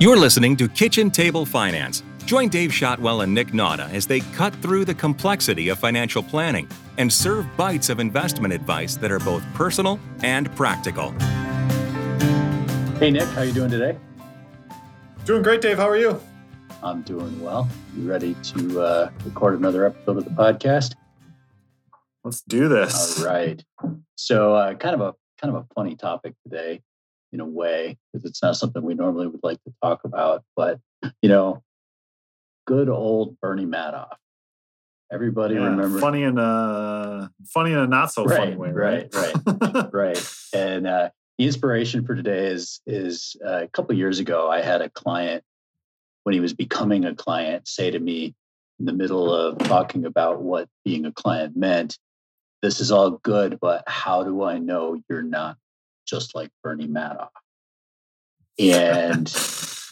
You're listening to Kitchen Table Finance. Join Dave Shotwell and Nick Nauta as they cut through the complexity of financial planning and serve bites of investment advice that are both personal and practical. Hey Nick, how are you doing today? Doing great, Dave. How are you? I'm doing well. You ready to uh, record another episode of the podcast? Let's do this. All right. So, uh, kind of a kind of a funny topic today in a way, because it's not something we normally would like to talk about. But, you know, good old Bernie Madoff. Everybody Yeah, remembers. funny in a funny in a not so funny way, right? right, right, right. And uh, the inspiration for today is is uh, a couple years ago. I had a client when he was becoming a client say to me in the middle of talking about what being a client meant. This is all good, but how do I know you're not just like Bernie Madoff? And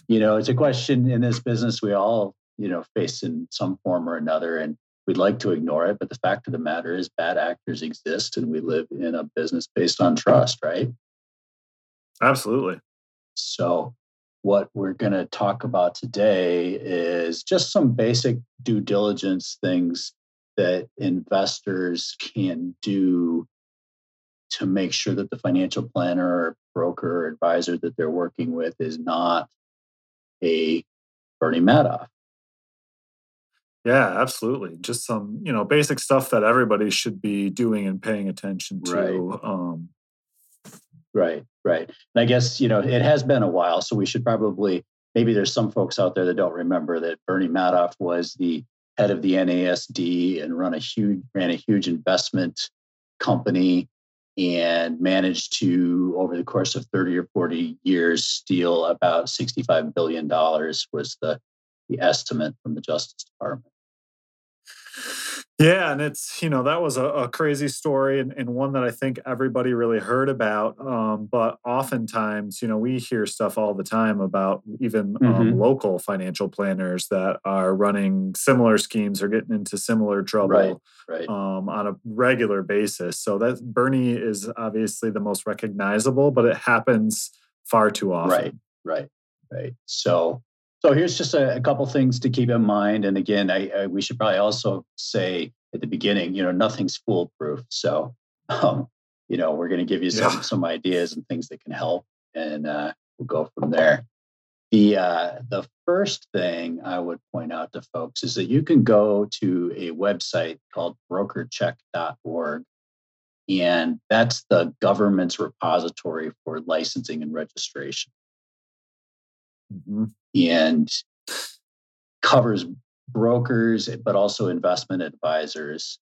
you know, it's a question in this business we all you know face in some form or another, and we'd like to ignore it. But the fact of the matter is, bad actors exist, and we live in a business based on trust, right? Absolutely. So, what we're going to talk about today is just some basic due diligence things that investors can do to make sure that the financial planner or broker or advisor that they're working with is not a Bernie Madoff. Yeah, absolutely. Just some, you know, basic stuff that everybody should be doing and paying attention to. Right. Um, Right, right. And I guess, you know, it has been a while, so we should probably maybe there's some folks out there that don't remember that Bernie Madoff was the head of the NASD and run a huge ran a huge investment company and managed to over the course of 30 or 40 years steal about 65 billion dollars was the the estimate from the Justice Department. Yeah, and it's, you know, that was a, a crazy story and, and one that I think everybody really heard about. Um, but oftentimes, you know, we hear stuff all the time about even um, Mhm. local financial planners that are running similar schemes or getting into similar trouble. Right, right. um, on a regular basis. So that Bernie is obviously the most recognizable, but it happens far too often. Right, right, right. So, so here's just a, a couple things to keep in mind. And again, I, I we should probably also say at the beginning, you know, nothing's foolproof. So, um, you know, we're going to give you some Yeah. some ideas and things that can help, and uh, we'll go from there. The uh, the first thing I would point out to folks is that you can go to a website called brokercheck.org, and that's the government's repository for licensing and registration Mhm. and covers brokers, but also investment advisors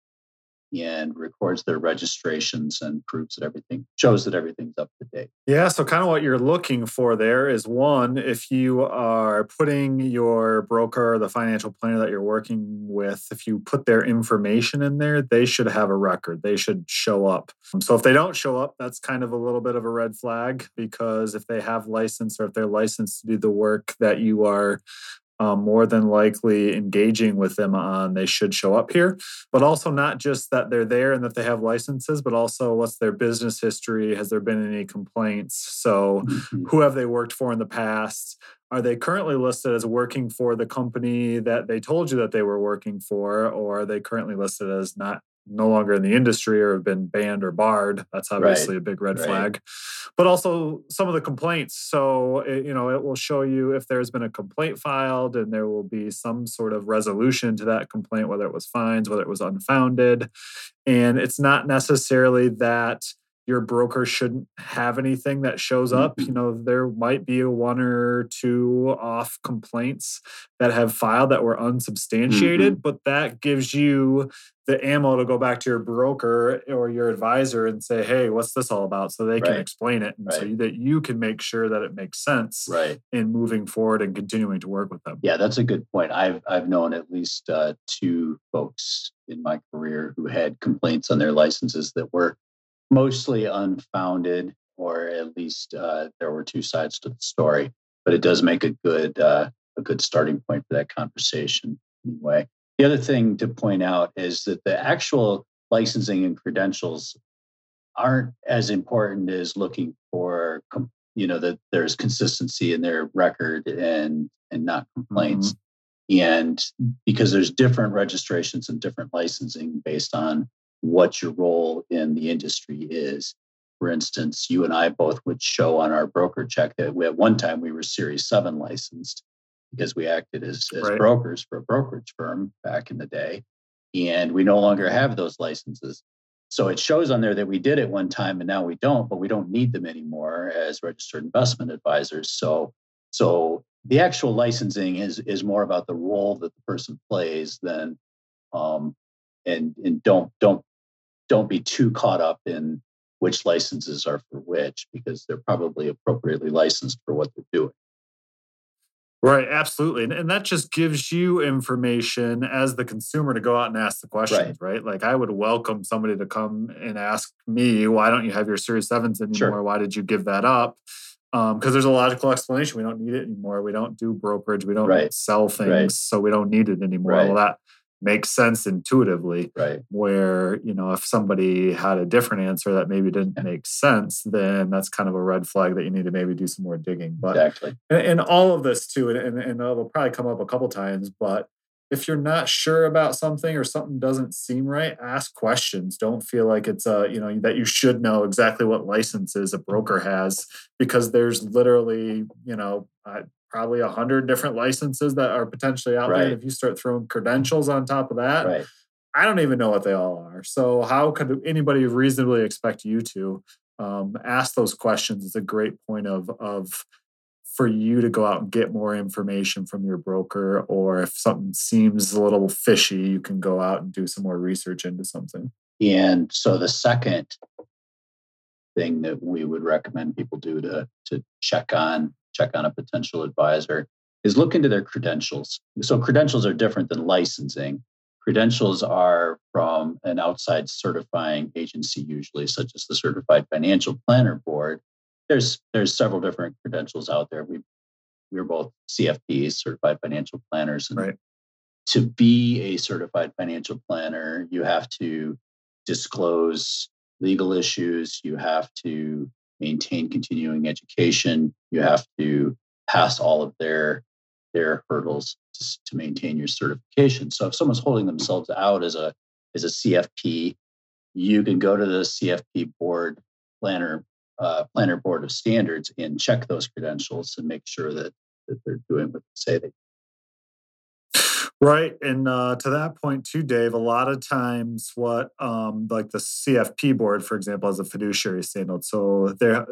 and records their registrations and proves that everything shows that everything's up to date. Yeah. So, kind of what you're looking for there is one, if you are putting your broker, the financial planner that you're working with, if you put their information in there, they should have a record. They should show up. Um, so, if they don't show up, that's kind of a little bit of a red flag because if they have license or if they're licensed to do the work that you are um, more than likely engaging with them on, they should show up here. But also, not just that they're there and that they have licenses, but also what's their business history? Has there been any complaints? So, who have they worked for in the past? Are they currently listed as working for the company that they told you that they were working for, or are they currently listed as not no longer in the industry or have been banned or barred? That's obviously a big red right. flag. But also some of the complaints. So it, you know it will show you if there's been a complaint filed, and there will be some sort of resolution to that complaint, whether it was fines, whether it was unfounded, and it's not necessarily that your broker shouldn't have anything that shows up. You know, there might be a one or two off complaints that have filed that were unsubstantiated, but that gives you the ammo to go back to your broker or your advisor and say, "Hey, what's this all about?" So they can explain it, and so that you can make sure that it makes sense Right. in moving forward and continuing to work with them. Yeah, that's a good point. I've I've known at least uh, two folks in my career who had complaints on their licenses that were mostly unfounded, or at least uh, there were two sides to the story. But it does make a good uh, a good starting point for that conversation. Anyway, the other thing to point out is that the actual licensing and credentials aren't as important as looking for you know that there's consistency in their record and and not complaints mm-hmm. and because there's different registrations and different licensing based on what your role in the industry is for instance you and i both would show on our broker check that we, at one time we were series 7 licensed because we acted as, as right. brokers for a brokerage firm back in the day and we no longer have those licenses so it shows on there that we did it one time and now we don't, but we don't need them anymore as registered investment advisors. So so the actual licensing is is more about the role that the person plays than um and and don't don't don't be too caught up in which licenses are for which because they're probably appropriately licensed for what they're doing. Right, absolutely. And, and that just gives you information as the consumer to go out and ask the questions, right? right? Like I would welcome somebody to come and ask me, why don't you have your Series 7s anymore? Sure. Why did you give that up? Because um, there's a logical explanation. We don't need it anymore. We don't do brokerage. We don't right. sell things. Right. So we don't need it anymore. Well, that makes sense intuitively. Right. Where, you know, if somebody had a different answer that maybe didn't yeah. make sense, then that's kind of a red flag that you need to maybe do some more digging. But exactly. And, and all of this too, and, and, and it'll probably come up a couple times, but if you're not sure about something or something doesn't seem right, ask questions. Don't feel like it's a, you know, that you should know exactly what licenses a broker has because there's literally, you know, uh, probably a hundred different licenses that are potentially out right. there. If you start throwing credentials on top of that, right. I don't even know what they all are. So how could anybody reasonably expect you to um, ask those questions? It's a great point of of for you to go out and get more information from your broker, or if something seems a little fishy, you can go out and do some more research into something. And so the second thing that we would recommend people do to to check on check on a potential advisor is look into their credentials. So credentials are different than licensing. Credentials are from an outside certifying agency, usually, such as the Certified Financial Planner Board. There's there's several different credentials out there. We we're both CFPs, certified financial planners. And right. to be a certified financial planner, you have to disclose legal issues, you have to maintain continuing education. You have to pass all of their their hurdles to, to maintain your certification. So if someone's holding themselves out as a as a CFP, you can go to the CFP board planner uh, planner board of standards and check those credentials and make sure that that they're doing what they say they Right. And uh, to that point, too, Dave, a lot of times what um, like the CFP board, for example, has a fiduciary standard. So they're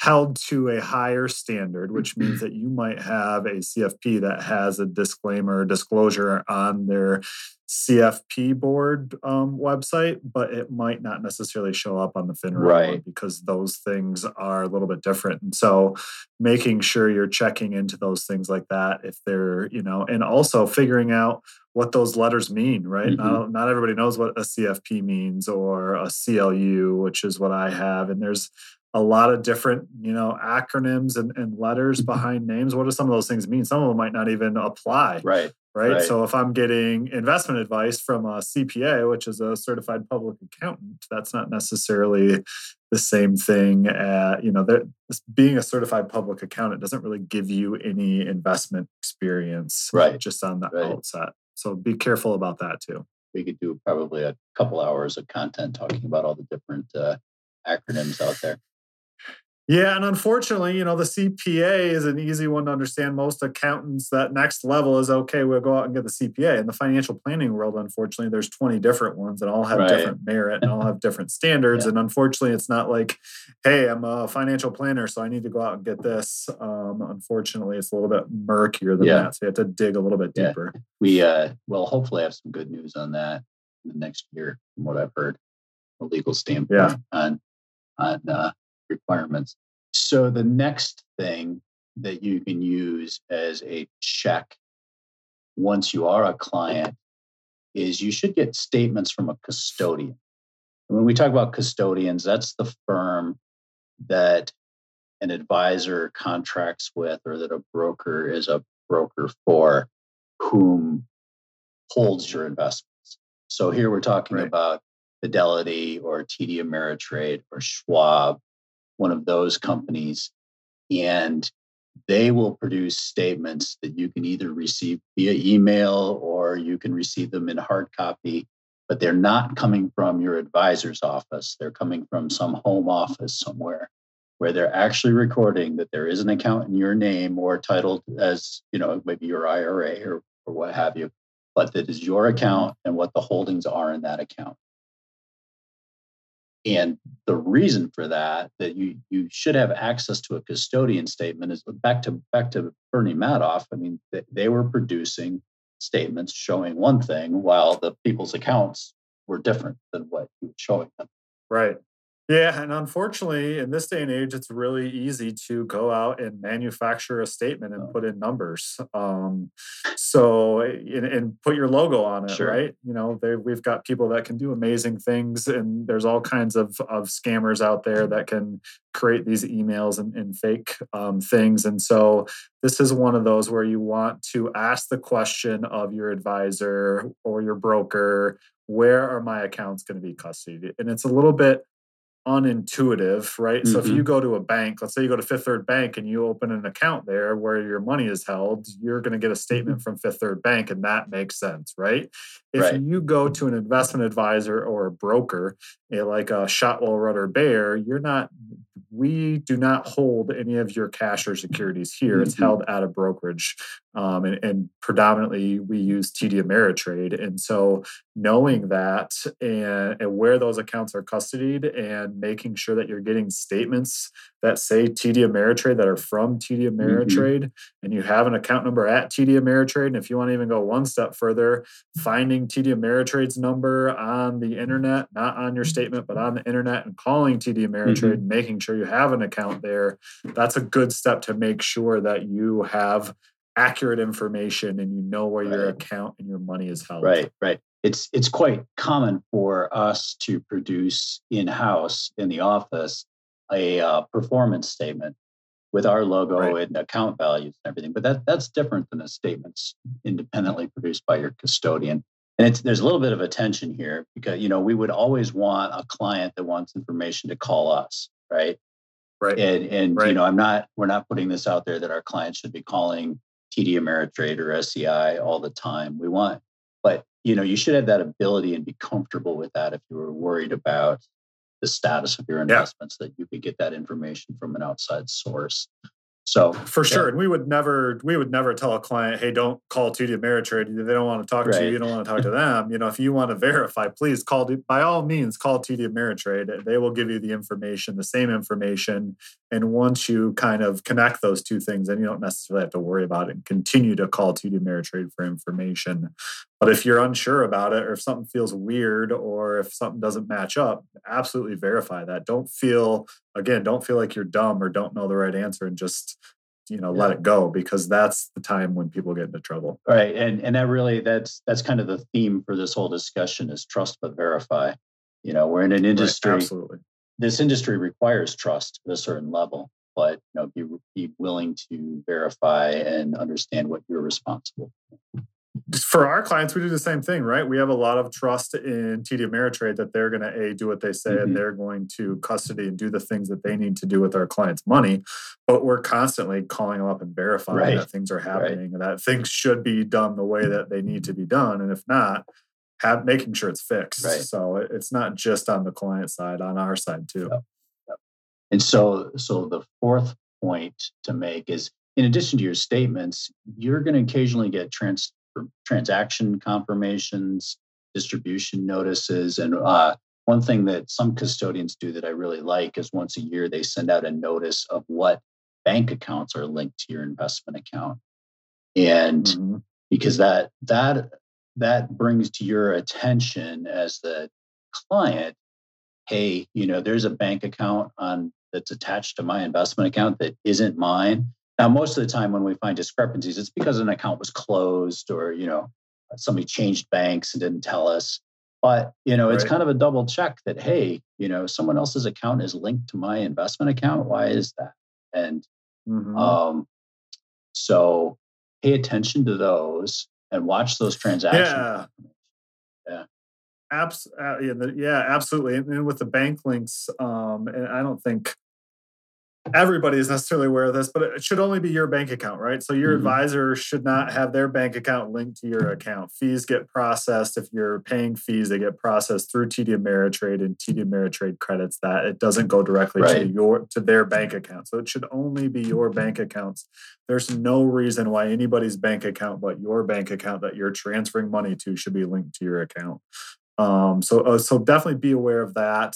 held to a higher standard, which means that you might have a CFP that has a disclaimer disclosure on their CFP board um, website, but it might not necessarily show up on the FINRA right. because those things are a little bit different. And so making sure you're checking into those things like that if they're, you know, and also figuring out what those letters mean, right? Mm-hmm. Not, not everybody knows what a CFP means or a CLU, which is what I have. And there's a lot of different, you know, acronyms and, and letters mm-hmm. behind names. What do some of those things mean? Some of them might not even apply. Right. Right? right. So if I'm getting investment advice from a CPA, which is a certified public accountant, that's not necessarily the same thing. At, you know, being a certified public accountant doesn't really give you any investment experience right. just on the right. outset. So be careful about that too. We could do probably a couple hours of content talking about all the different uh, acronyms out there. Yeah, and unfortunately, you know, the CPA is an easy one to understand. Most accountants, that next level is okay, we'll go out and get the CPA. In the financial planning world, unfortunately, there's 20 different ones and all have right. different merit and all have different standards. yeah. And unfortunately, it's not like, hey, I'm a financial planner, so I need to go out and get this. Um, unfortunately, it's a little bit murkier than yeah. that. So you have to dig a little bit deeper. Yeah. We uh will hopefully have some good news on that in the next year, from what I've heard, a legal standpoint yeah. on on uh, requirements. So the next thing that you can use as a check once you are a client is you should get statements from a custodian. When we talk about custodians, that's the firm that an advisor contracts with or that a broker is a broker for whom holds your investments. So here we're talking right. about Fidelity or TD Ameritrade or Schwab one of those companies. and they will produce statements that you can either receive via email or you can receive them in hard copy but they're not coming from your advisor's office they're coming from some home office somewhere where they're actually recording that there is an account in your name or titled as you know maybe your ira or, or what have you but that is your account and what the holdings are in that account and the reason for that, that you you should have access to a custodian statement, is back to back to Bernie Madoff. I mean, they, they were producing statements showing one thing, while the people's accounts were different than what he was showing them. Right. Yeah, and unfortunately, in this day and age, it's really easy to go out and manufacture a statement and oh. put in numbers. Um, so, and, and, put your logo on it, sure. right? You know, we've got people that can do amazing things, and there's all kinds of of scammers out there that can create these emails and, and fake um, things. And so, this is one of those where you want to ask the question of your advisor or your broker where are my accounts going to be custodied? And it's a little bit unintuitive, right? Mm-hmm. So if you mm-hmm. go to a bank, let's say you go to Fifth Third Bank and you open an account there where your money is held, you're going to get a statement mm-hmm. from Fifth Third Bank and that makes sense, right? If right. you go to an investment advisor or a broker, like a Shotwell Rudder Bear, you're not we do not hold any of your cash or securities here. Mm-hmm. It's held at a brokerage. Um, and, and, predominantly we use TD Ameritrade. And so knowing that and, and, where those accounts are custodied and making sure that you're getting statements that say TD Ameritrade that are from TD mm-hmm. Ameritrade mm-hmm. and you have an account number at TD Ameritrade. And if you want to even go one step further, finding TD Ameritrade's number on the internet, not on your statement, but on the internet and calling TD Ameritrade, mm-hmm. making sure you have an account there, that's a good step to make sure that you have accurate information and you know where right. your account and your money is held. Right, right. It's it's quite common for us to produce in-house in the office a uh, performance statement with our logo right. and account values and everything. But that that's different than the statements independently produced by your custodian. And it's there's a little bit of a tension here because you know we would always want a client that wants information to call us, right? Right. And and right. you know I'm not we're not putting this out there that our clients should be calling TD Ameritrade or SEI all the time. We want, but you know, you should have that ability and be comfortable with that if you were worried about the status of your investments, yeah. that you could get that information from an outside source. So for sure, yeah. and we would never we would never tell a client, "Hey, don't call TD Ameritrade. They don't want to talk right. to you. You don't want to talk to them." You know, if you want to verify, please call. By all means, call TD Ameritrade. They will give you the information, the same information, and once you kind of connect those two things, then you don't necessarily have to worry about it and continue to call TD Ameritrade for information. But if you're unsure about it, or if something feels weird, or if something doesn't match up, absolutely verify that. Don't feel again, don't feel like you're dumb or don't know the right answer, and just you know yeah. let it go because that's the time when people get into trouble. Right, and and that really that's that's kind of the theme for this whole discussion is trust but verify. You know, we're in an industry. Right, absolutely. This industry requires trust at a certain level, but you know, be be willing to verify and understand what you're responsible. For for our clients, we do the same thing, right? We have a lot of trust in TD Ameritrade that they're going to a do what they say mm-hmm. and they're going to custody and do the things that they need to do with our clients' money. But we're constantly calling them up and verifying right. that things are happening right. and that things should be done the way that they need to be done, and if not, have making sure it's fixed. Right. So it's not just on the client side, on our side too. Yep. Yep. And so, so the fourth point to make is in addition to your statements, you're going to occasionally get trans transaction confirmations, distribution notices, and uh, one thing that some custodians do that I really like is once a year they send out a notice of what bank accounts are linked to your investment account, and mm-hmm. because that that that brings to your attention as the client, hey, you know, there's a bank account on that's attached to my investment account that isn't mine now, most of the time when we find discrepancies, it's because an account was closed or, you know, somebody changed banks and didn't tell us. But, you know, it's kind of a double check that, hey, you know, someone else's account is linked to my investment account. Why is that? And mm-hmm. um, so pay attention to those and watch those transactions. Yeah. Yeah. Abs- uh, yeah, the, yeah, absolutely. And, and with the bank links, um, and I don't think everybody is necessarily aware of this, but it should only be your bank account, right? So your mm-hmm. advisor should not have their bank account linked to your account. Fees get processed. If you're paying fees, they get processed through TD Ameritrade and TD Ameritrade credits that. It doesn't go directly right. to your to their bank account. So it should only be your bank accounts. There's no reason why anybody's bank account but your bank account that you're transferring money to should be linked to your account. Um, so, uh, so definitely be aware of that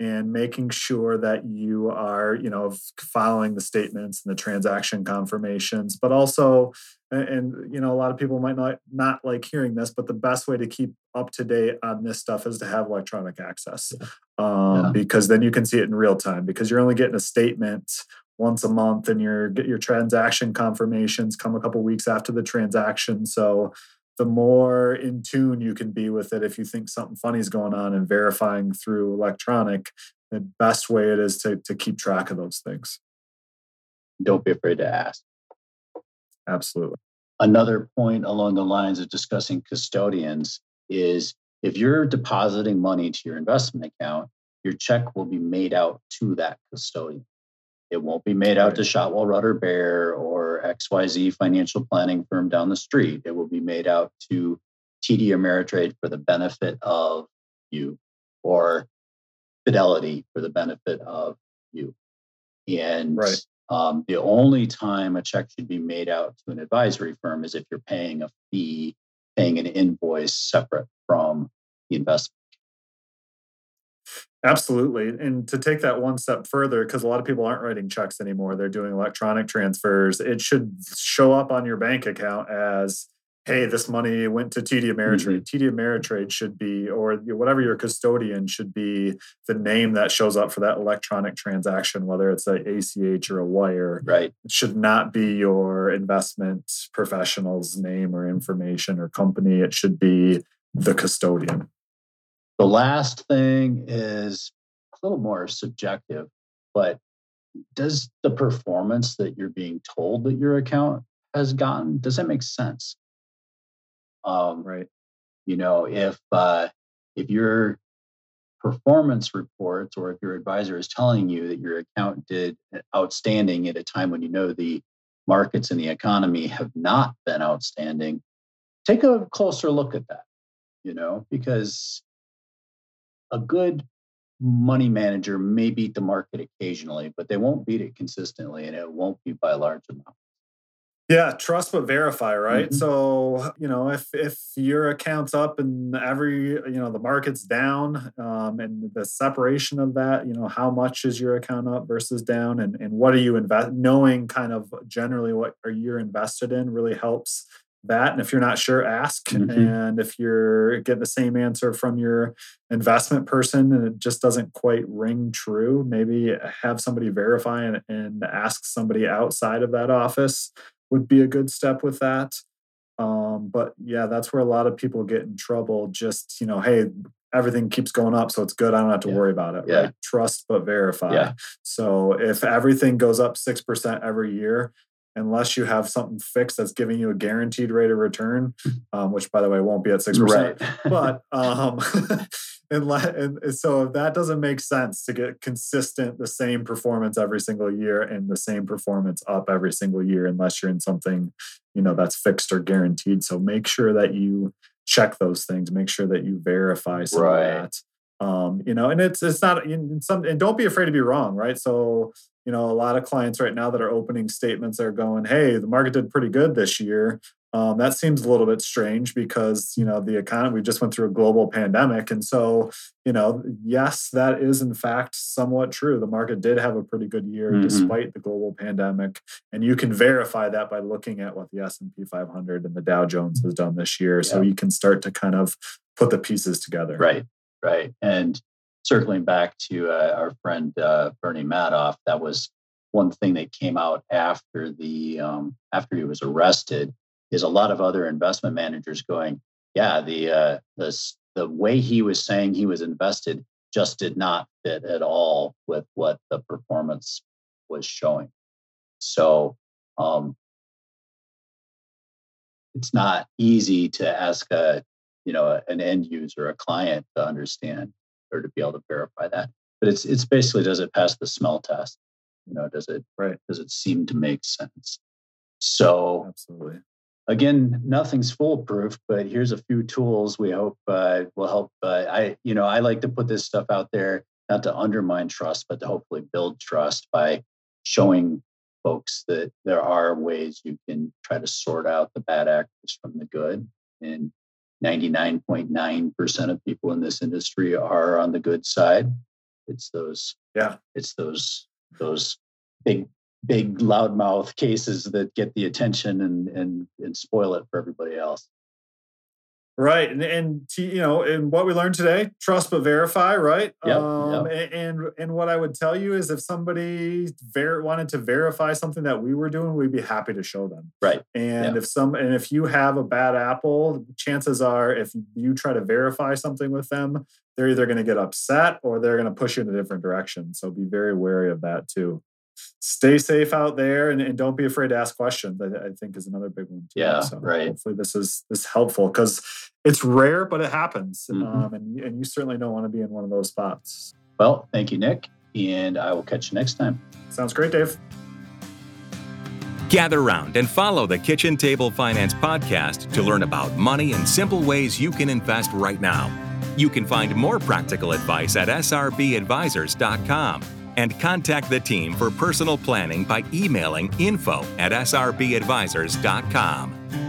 and making sure that you are you know following the statements and the transaction confirmations but also and, you know a lot of people might not not like hearing this but the best way to keep up to date on this stuff is to have electronic access um, yeah. because then you can see it in real time because you're only getting a statement once a month and your get your transaction confirmations come a couple weeks after the transaction so the more in tune you can be with it if you think something funny is going on and verifying through electronic the best way it is to, to keep track of those things. Don't be afraid to ask. Absolutely. Another point along the lines of discussing custodians is if you're depositing money to your investment account your check will be made out to that custodian. It won't be made out to Shotwell rudder Bear or XYZ financial planning firm down the street. It will be made out to TD Ameritrade for the benefit of you or Fidelity for the benefit of you. And right. um, the only time a check should be made out to an advisory firm is if you're paying a fee, paying an invoice separate from the investment Absolutely. And to take that one step further, because a lot of people aren't writing checks anymore, they're doing electronic transfers. It should show up on your bank account as, hey, this money went to TD Ameritrade. Mm-hmm. TD Ameritrade should be, or whatever your custodian should be, the name that shows up for that electronic transaction, whether it's a ACH or a wire. Right. It should not be your investment professional's name or information or company. It should be the custodian. The last thing is a little more subjective, but does the performance that you're being told that your account has gotten does that make sense? Um, right. You know, if uh, if your performance reports or if your advisor is telling you that your account did outstanding at a time when you know the markets and the economy have not been outstanding, take a closer look at that. You know, because a good money manager may beat the market occasionally, but they won't beat it consistently and it won't be by a large amount. Yeah, trust but verify, right? Mm-hmm. So, you know, if if your account's up and every, you know, the market's down, um, and the separation of that, you know, how much is your account up versus down and, and what are you invest knowing kind of generally what are you invested in really helps that. And if you're not sure, ask. Mm-hmm. And if you're getting the same answer from your investment person and it just doesn't quite ring true, maybe have somebody verify and, and ask somebody outside of that office would be a good step with that. Um, but yeah, that's where a lot of people get in trouble. Just, you know, hey, everything keeps going up, so it's good. I don't have to yeah. worry about it. Yeah. Right. Trust but verify. Yeah. So if everything goes up 6% every year, unless you have something fixed that's giving you a guaranteed rate of return, um, which by the way won't be at six percent. Right. but um, and, and so if that doesn't make sense to get consistent the same performance every single year and the same performance up every single year, unless you're in something you know that's fixed or guaranteed. So make sure that you check those things. Make sure that you verify some right. of that. Um, you know, and it's it's not in some and don't be afraid to be wrong, right? So you know, a lot of clients right now that are opening statements are going, "Hey, the market did pretty good this year." Um, that seems a little bit strange because you know the economy we just went through a global pandemic, and so you know, yes, that is in fact somewhat true. The market did have a pretty good year mm-hmm. despite the global pandemic, and you can verify that by looking at what the S and P 500 and the Dow Jones has done this year. Yeah. So you can start to kind of put the pieces together. Right, right, and circling back to uh, our friend uh, Bernie Madoff, that was one thing that came out after the um, after he was arrested is a lot of other investment managers going, yeah, the uh, the the way he was saying he was invested just did not fit at all with what the performance was showing. So um, it's not easy to ask a you know an end user, a client, to understand or to be able to verify that. But it's it's basically does it pass the smell test? You know, does it right? Does it seem to make sense? So absolutely. Again, nothing's foolproof, but here's a few tools we hope uh, will help. Uh, I, you know, I like to put this stuff out there not to undermine trust, but to hopefully build trust by showing folks that there are ways you can try to sort out the bad actors from the good. And 99.9% of people in this industry are on the good side. It's those, yeah, it's those, those big, big loudmouth cases that get the attention and, and, and spoil it for everybody else. Right, and and you know, and what we learned today: trust but verify. Right. Yep, um, yep. And and what I would tell you is, if somebody ver- wanted to verify something that we were doing, we'd be happy to show them. Right. And yep. if some, and if you have a bad apple, chances are, if you try to verify something with them, they're either going to get upset or they're going to push you in a different direction. So be very wary of that too stay safe out there and, and, don't be afraid to ask questions. I, I think is another big one. Too. Yeah, so right. Hopefully this is this helpful because it's rare, but it happens, Mm-hmm. um, and and you certainly don't want to be in one of those spots. Well, thank you, Nick, and I will catch you next time. Sounds great, Dave. Gather round and follow the Kitchen Table Finance podcast to learn about money and simple ways you can invest right now. You can find more practical advice at srbadvisors.com and contact the team for personal planning by emailing info at srbadvisors.com.